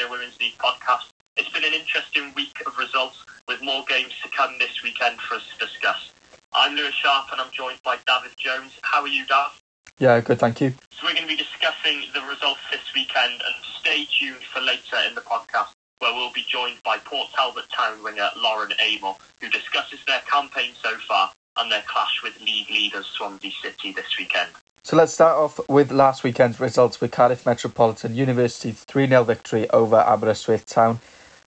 Premier Women's League podcast. It's been an interesting week of results with more games to come this weekend for us to discuss. I'm Lewis Sharp and I'm joined by David Jones. How are you, Dav? Yeah, good, thank you. So we're going to be discussing the results this weekend and stay tuned for later in the podcast where we'll be joined by Port Talbot Town winger Lauren Amor who discusses their campaign so far and their clash with league leaders Swansea City this weekend. So let's start off with last weekend's results with Cardiff Metropolitan University's 3 0 victory over Aberystwyth Town.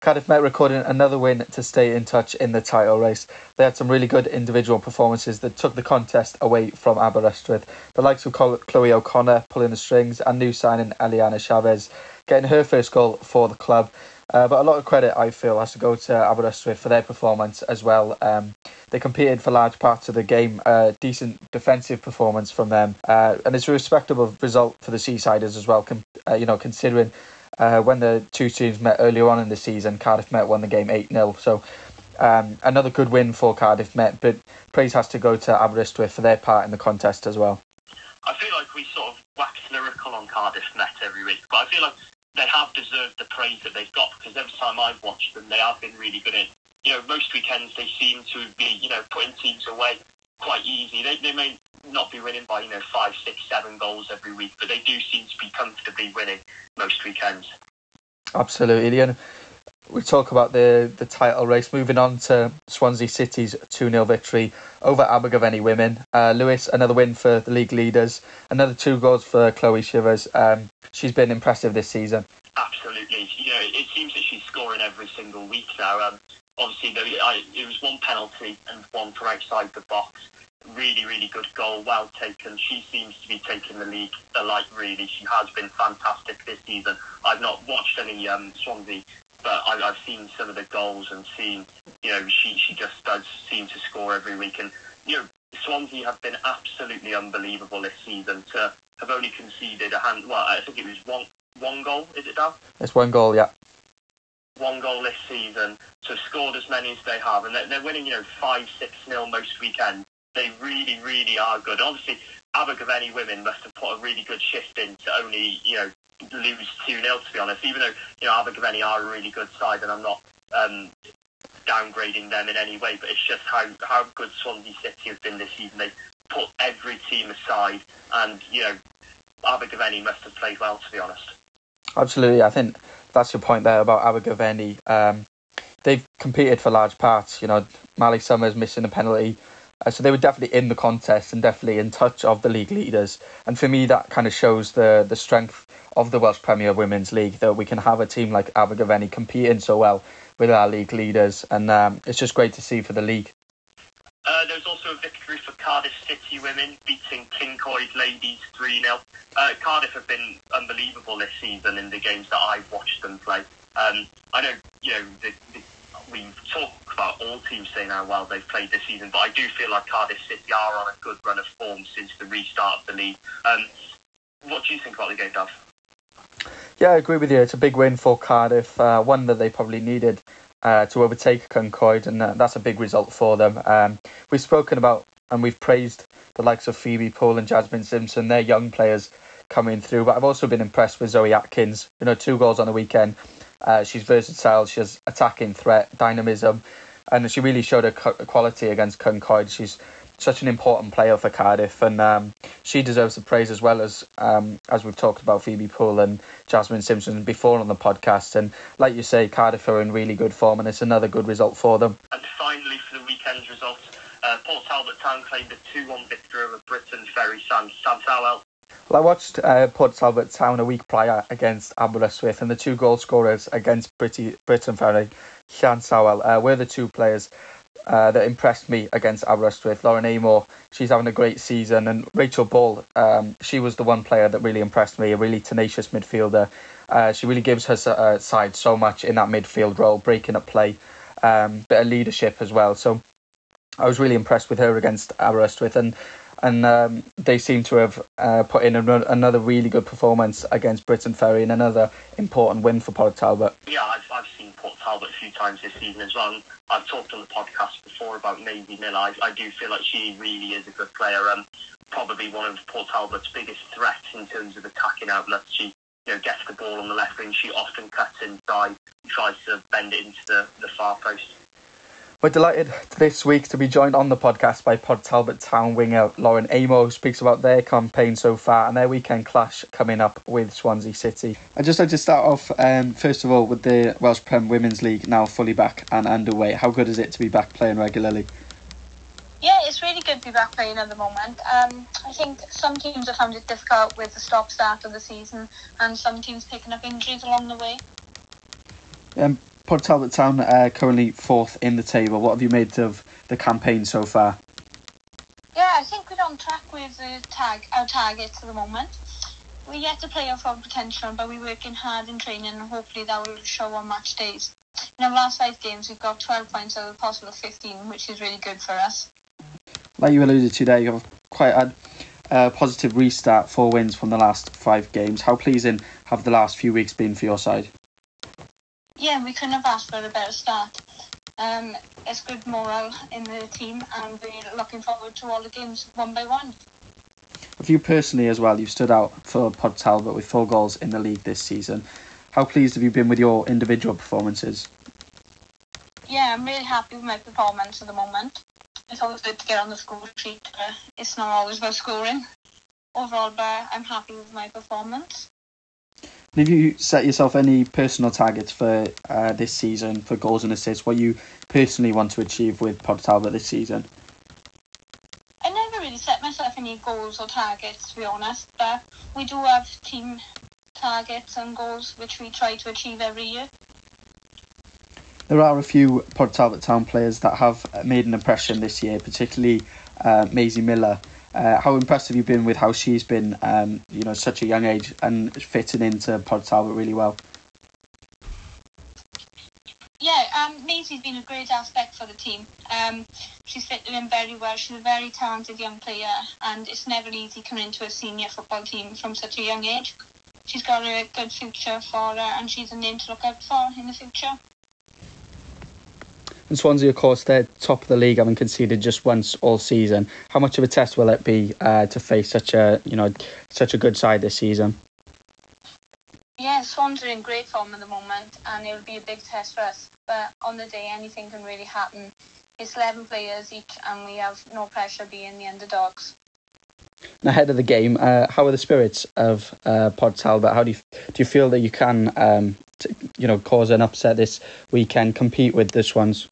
Cardiff Met recording another win to stay in touch in the title race. They had some really good individual performances that took the contest away from Aberystwyth. The likes of Chloe O'Connor pulling the strings and new signing Eliana Chavez getting her first goal for the club. Uh, but a lot of credit, I feel, has to go to Aberystwyth for their performance as well. Um, they competed for large parts of the game. Uh, decent defensive performance from them, uh, and it's a respectable result for the Seasiders as well. Com- uh, you know, considering uh, when the two teams met earlier on in the season, Cardiff Met won the game eight 0 So. Um, another good win for Cardiff Met, but praise has to go to Aberystwyth for their part in the contest as well. I feel like we sort of wax lyrical on Cardiff Met every week, but I feel like they have deserved the praise that they've got because every time I've watched them, they have been really good in. You know, most weekends they seem to be, you know, putting teams away quite easy. They, they may not be winning by, you know, five, six, seven goals every week, but they do seem to be comfortably winning most weekends. Absolutely. And we talk about the, the title race. Moving on to Swansea City's 2 0 victory over Abergavenny women. Uh, Lewis, another win for the league leaders. Another two goals for Chloe Chivers. Um, she's been impressive this season. Absolutely. You know, it seems that she's scoring every single week now. Um, obviously, there, I, it was one penalty and one from outside the box. Really, really good goal, well taken. She seems to be taking the league alight, really. She has been fantastic this season. I've not watched any um, Swansea but I, have seen some of the goals and seen, you know, she, she just does seem to score every week. And, you know, Swansea have been absolutely unbelievable this season to have only conceded a hand, well, I think it was one one goal, is it now? It's one goal, yeah. One goal this season, to have scored as many as they have, and they're, they're winning, you know, 5 6 nil most weekends. They really, really are good. Obviously, Abergavenny women must have put a really good shift in to only, you know, lose 2 0, to be honest. Even though, you know, Abergavenny are a really good side, and I'm not um, downgrading them in any way, but it's just how, how good Swansea City has been this season. They've put every team aside, and, you know, Abergavenny must have played well, to be honest. Absolutely. I think that's your point there about Abergavenny. Um, they've competed for large parts. You know, Mally Summers missing a penalty. Uh, so they were definitely in the contest and definitely in touch of the league leaders. And for me, that kind of shows the the strength of the Welsh Premier Women's League that we can have a team like Abergavenny competing so well with our league leaders, and um, it's just great to see for the league. Uh, there was also a victory for Cardiff Women, beating Kincoid ladies 3 0. Uh, Cardiff have been unbelievable this season in the games that I've watched them play. Um, I know, you know, the, the, we talk about all teams saying how well they've played this season, but I do feel like Cardiff City are on a good run of form since the restart of the league. Um, what do you think about the game, Dav? Yeah, I agree with you. It's a big win for Cardiff, uh, one that they probably needed uh, to overtake Kincoid, and uh, that's a big result for them. Um, we've spoken about and we've praised the likes of Phoebe Poole and Jasmine Simpson. They're young players coming through, but I've also been impressed with Zoe Atkins. You know, two goals on the weekend. Uh, she's versatile. She has attacking threat, dynamism, and she really showed her quality against Kincoid. She's such an important player for Cardiff, and um, she deserves the praise as well as um, as we've talked about Phoebe Poole and Jasmine Simpson before on the podcast. And like you say, Cardiff are in really good form, and it's another good result for them. And finally, for the weekend's result, Port Talbot Town claimed a 2-1 victory over Briton Ferry Sam, Sam Sowell. Well, I watched uh, Port Talbot Town a week prior against Aberystwyth, and the two goal scorers against Britty, Briton Ferry, Llansawel, uh, were the two players uh, that impressed me against Aberystwyth. Lauren Amor, she's having a great season, and Rachel Ball, um, she was the one player that really impressed me. A really tenacious midfielder. Uh, she really gives her uh, side so much in that midfield role, breaking up play, um, bit of leadership as well. So I was really impressed with her against Aberystwyth, and and um, they seem to have uh, put in another really good performance against Briton Ferry and another important win for Port Talbot. Yeah, I've, I've seen Port Talbot a few times this season as well. I've talked on the podcast before about Maisie Miller. I, I do feel like she really is a good player. Um, probably one of Port Talbot's biggest threats in terms of attacking outlets. She you know gets the ball on the left wing, she often cuts inside, tries to bend it into the, the far post. We're delighted this week to be joined on the podcast by Port Talbot Town winger Lauren Amor, who speaks about their campaign so far and their weekend clash coming up with Swansea City. I'd just like to start off, um, first of all, with the Welsh Prem Women's League now fully back and underway. How good is it to be back playing regularly? Yeah, it's really good to be back playing at the moment. Um, I think some teams have found it difficult with the stop start of the season, and some teams picking up injuries along the way. Um, Port Talbot Town uh, currently fourth in the table. What have you made of the campaign so far? Yeah, I think we're on track with the tag our targets at the moment. We're yet to play our full potential, but we're working hard in training, and hopefully that will show on match days. In our last five games, we've got 12 points out of a possible 15, which is really good for us. Like you alluded to there, you've quite had a positive restart, four wins from the last five games. How pleasing have the last few weeks been for your side? Yeah, we couldn't have asked for a better start. Um, it's good morale in the team, and we're looking forward to all the games one by one. For you personally as well, you've stood out for Port Talbot with four goals in the league this season. How pleased have you been with your individual performances? Yeah, I'm really happy with my performance at the moment. It's always good to get on the score sheet. It's not always about scoring overall, but I'm happy with my performance. Have you set yourself any personal targets for uh, this season for goals and assists? What you personally want to achieve with Port Talbot this season? I never really set myself any goals or targets, to be honest, but we do have team targets and goals which we try to achieve every year. There are a few Port Talbot Town players that have made an impression this year, particularly uh, Maisie Miller. Uh, how impressed have you been with how she's been, um, you know, such a young age and fitting into Port Talbot really well? Yeah, um, Maisie's been a great aspect for the team. Um, she's fitted in very well. She's a very talented young player, and it's never easy coming into a senior football team from such a young age. She's got a good future for her, and she's a name to look out for in the future. And Swansea, of course, they're top of the league, having conceded just once all season. How much of a test will it be uh, to face such a, you know, such a good side this season? Yeah, Swans are in great form at the moment, and it'll be a big test for us. But on the day, anything can really happen. It's 11 players each, and we have no pressure being the underdogs. Ahead of the game, uh, how are the spirits of uh, Port Talbot? How do you do you feel that you can, um, t- you know, cause an upset this weekend, compete with the Swans?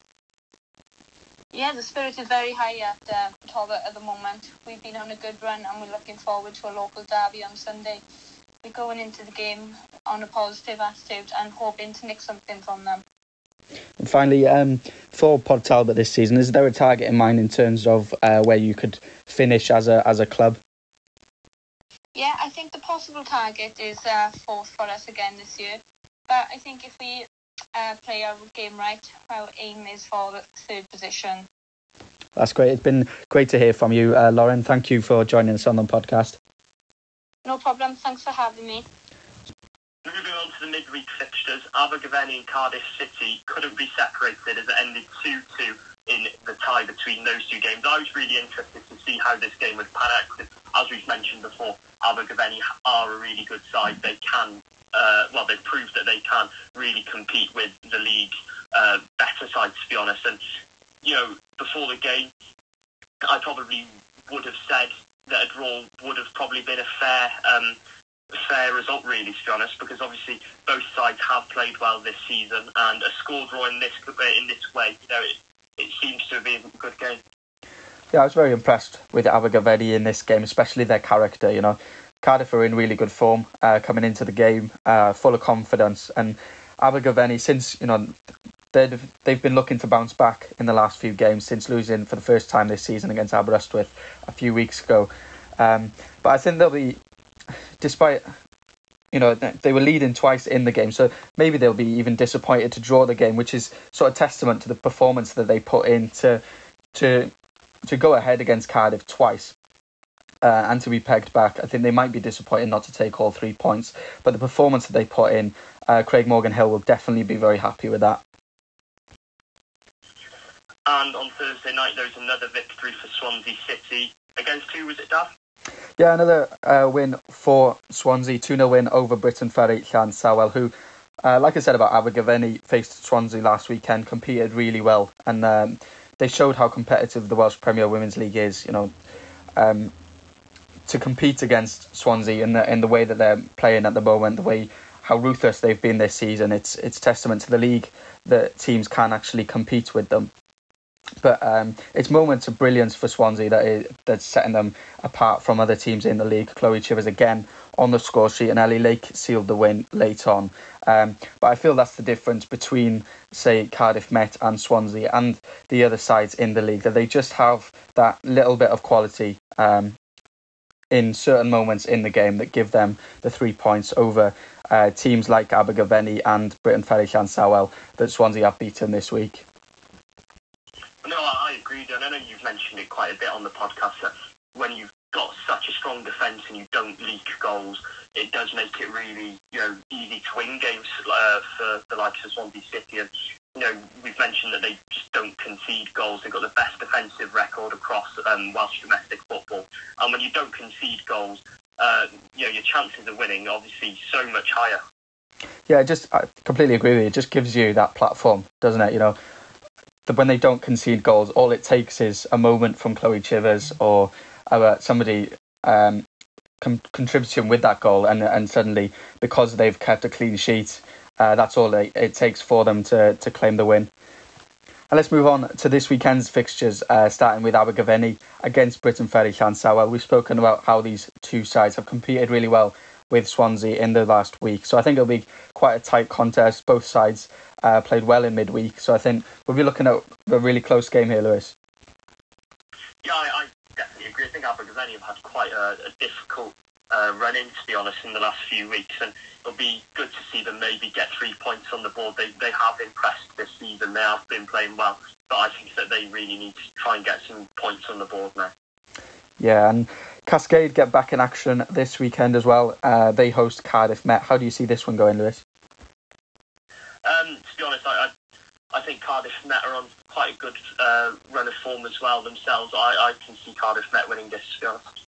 Yeah, the spirit is very high at uh, Talbot at the moment. We've been on a good run, and we're looking forward to a local derby on Sunday. We're going into the game on a positive attitude and hoping to nick something from them. And finally, um, for Port Talbot this season, is there a target in mind in terms of uh, where you could finish as a as a club? Yeah, I think the possible target is uh, fourth for us again this year. But I think if we uh, play our game right, our aim is for the third position. That's great. It's been great to hear from you, uh, Lauren. Thank you for joining us on the podcast. No problem. Thanks for having me. Moving on to the midweek fixtures, Abergavenny and Cardiff City couldn't be separated as it ended 2-2 in the tie between those two games. I was really interested to see how this game would pan out as we've mentioned before, Abergavenny are a really good side. They can, uh, well, they've proved that they can really compete with the league's uh, better sides, to be honest. And, you know, before the game, I probably would have said that a draw would have probably been a fair um, fair result, really, to be honest, because obviously both sides have played well this season, and a score draw in this in this way, you know, it, it seems to be a good game. Yeah, I was very impressed with Abergavenny in this game, especially their character. You know, Cardiff are in really good form uh, coming into the game, uh, full of confidence, and Abergavenny, since you know they've they've been looking to bounce back in the last few games since losing for the first time this season against Aberystwyth a few weeks ago. Um, but I think they'll be despite you know they were leading twice in the game, so maybe they'll be even disappointed to draw the game, which is sort of testament to the performance that they put in to to to go ahead against Cardiff twice. Uh, and to be pegged back, I think they might be disappointed not to take all three points. But the performance that they put in, uh, Craig Morgan Hill will definitely be very happy with that. And on Thursday night, there was another victory for Swansea City against who was it, Dav? Yeah, another uh, win for Swansea, 2 0 win over Briton Ferry Llansamwel, who, uh, like I said about Abergavenny, faced Swansea last weekend, competed really well, and um, they showed how competitive the Welsh Premier Women's League is. You know, um, to compete against Swansea in the in the way that they're playing at the moment, the way how ruthless they've been this season, it's it's testament to the league that teams can actually compete with them. But um, it's moments of brilliance for Swansea that is, that's setting them apart from other teams in the league. Chloe Chivers again on the score sheet, and Ellie Lake sealed the win late on. Um, but I feel that's the difference between, say, Cardiff Met and Swansea and the other sides in the league, that they just have that little bit of quality um, in certain moments in the game that give them the three points over uh, teams like Abergavenny and Briton Ferry Llansamwel that Swansea have beaten this week. No, I agree, and I know you've mentioned it quite a bit on the podcast that when you've got such a strong defence and you don't leak goals, it does make it really, you know, easy to win games uh, for the likes of Swansea City. And you know, we've mentioned that they just don't concede goals. They've got the best defensive record across um, Welsh domestic football. And when you don't concede goals, uh, you know, your chances of winning obviously so much higher. Yeah, just I completely agree with you. It just gives you that platform, doesn't it? You know, when they don't concede goals, all it takes is a moment from Chloe Chivers or uh, somebody um, com- contributing with that goal, and and suddenly because they've kept a clean sheet, uh, that's all it, it, takes for them to to claim the win. And let's move on to this weekend's fixtures, uh, starting with Abergavenny against Briton Ferry Llansamwel. We've spoken about how these two sides have competed really well with Swansea in the last week. So I think it'll be quite a tight contest. Both sides uh, played well in midweek. So I think we'll be looking at a really close game here, Lewis. Yeah, I, I definitely agree. I think Abergavenny have had quite a, a difficult uh, run in, to be honest, in the last few weeks. And it'll be good to see them maybe get three points on the board. They, they have impressed this season. They have been playing well. But I think that they really need to try and get some points on the board now. Yeah, and Cascade get back in action this weekend as well. Uh, they host Cardiff Met. How do you see this one going, Lewis? Um, to be honest, I, I, I, think Cardiff Met are on quite a good uh, run of form as well themselves. I, I can see Cardiff Met winning this, to be honest.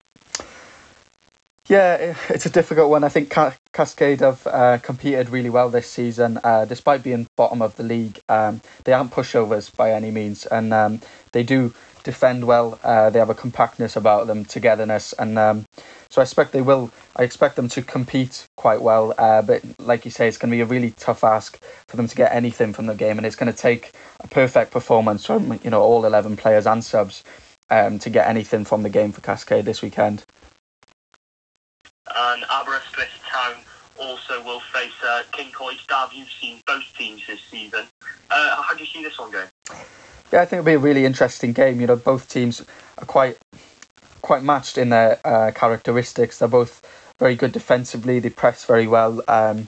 Yeah, it's a difficult one. I think Cascade have uh, competed really well this season, uh, despite being bottom of the league. Um, they aren't pushovers by any means, and um, they do defend well. Uh, they have a compactness about them, togetherness, and um, so I expect they will. I expect them to compete quite well. Uh, but like you say, it's going to be a really tough ask for them to get anything from the game, and it's going to take a perfect performance from you know all eleven players and subs um, to get anything from the game for Cascade this weekend and Aberystwyth Town also will face uh, King College Dav. You've seen both teams this season. Uh, how do you see this one going? Yeah, I think it'll be a really interesting game. You know, both teams are quite quite matched in their uh, characteristics. They're both very good defensively. They press very well. Um,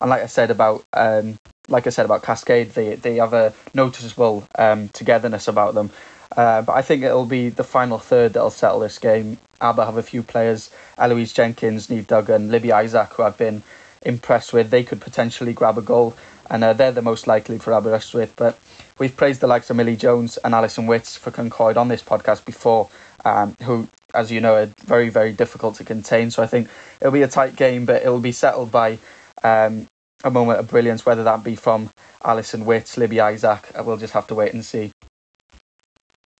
and like I said about um, like I said about Cascade, they they have a noticeable um, togetherness about them. Uh, but I think it'll be the final third that'll settle this game. Aber have a few players, Eloise Jenkins, Neve Duggan, Libby Isaac, who I've been impressed with. They could potentially grab a goal, and uh, they're the most likely for Aberystwyth. But we've praised the likes of Millie Jones and Alison Witts for Concord on this podcast before, um, who, as you know, are very, very difficult to contain. So I think it'll be a tight game, but it'll be settled by um, a moment of brilliance, whether that be from Alison Witts, Libby Isaac. We'll just have to wait and see.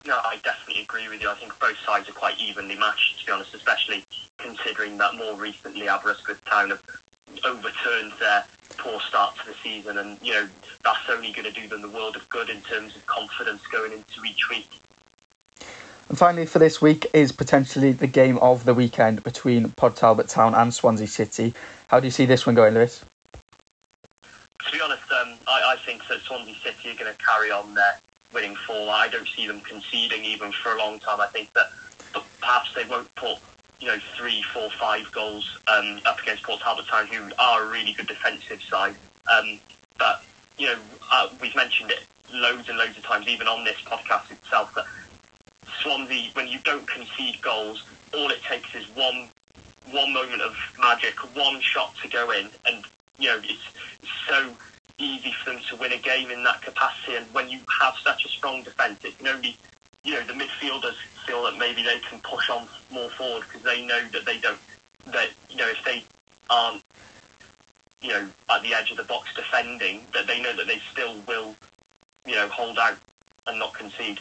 No, I definitely agree with you. I think both sides are quite evenly matched, to be honest, especially considering that more recently Aberystwyth Town have overturned their poor start to the season, and you know that's only going to do them the world of good in terms of confidence going into each week. And finally, for this week is potentially the game of the weekend between Port Talbot Town and Swansea City. How do you see this one going, Lewis? To be honest, um, I, I, think that Swansea City are going to carry on their winning four. I don't see them conceding even for a long time. I think that perhaps they won't put you know three, four, five goals um, up against Port Talbot Town, who are a really good defensive side. Um, but you know uh, we've mentioned it loads and loads of times, even on this podcast itself, that Swansea, when you don't concede goals, all it takes is one one moment of magic, one shot to go in, and you know it's, it's so easy for them to win a game in that capacity. And when you have such a strong defence, it can only you know, the midfielders feel that maybe they can push on more forward because they know that they don't, that, you know, if they aren't, you know, at the edge of the box defending, that they know that they still will, you know, hold out and not concede.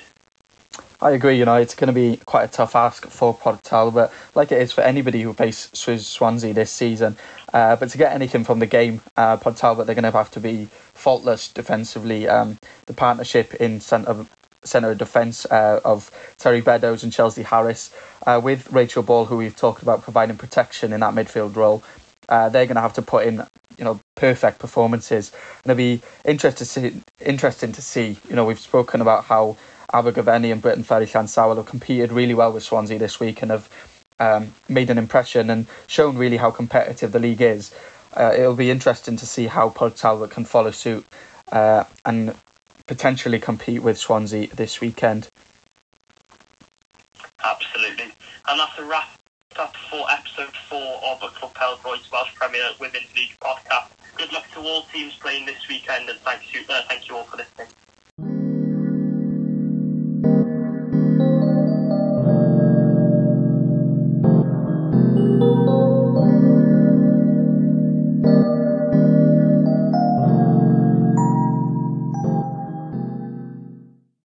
I agree. You know, it's going to be quite a tough ask for Port Talbot, like it is for anybody who faced Swansea this season. Uh, but to get anything from the game, uh, Port Talbot they're going to have to be faultless defensively. Um, the partnership in centre centre of defence uh, of Terry Beddoes and Chelsea Harris, uh, with Rachel Ball, who we've talked about providing protection in that midfield role. Uh, they're going to have to put in, you know, perfect performances, and it'll be to see. Interesting to see. You know, we've spoken about how Abergavenny and Briton Ferry Llansamel have competed really well with Swansea this week and have um, made an impression and shown really how competitive the league is. Uh, it'll be interesting to see how Port Talbot can follow suit uh, and potentially compete with Swansea this weekend. Absolutely. And that's a wrap up for episode four of the Club Pêl-droed's Welsh Premier Women's League podcast. Good luck to all teams playing this weekend and thank you, uh, thank you all for listening.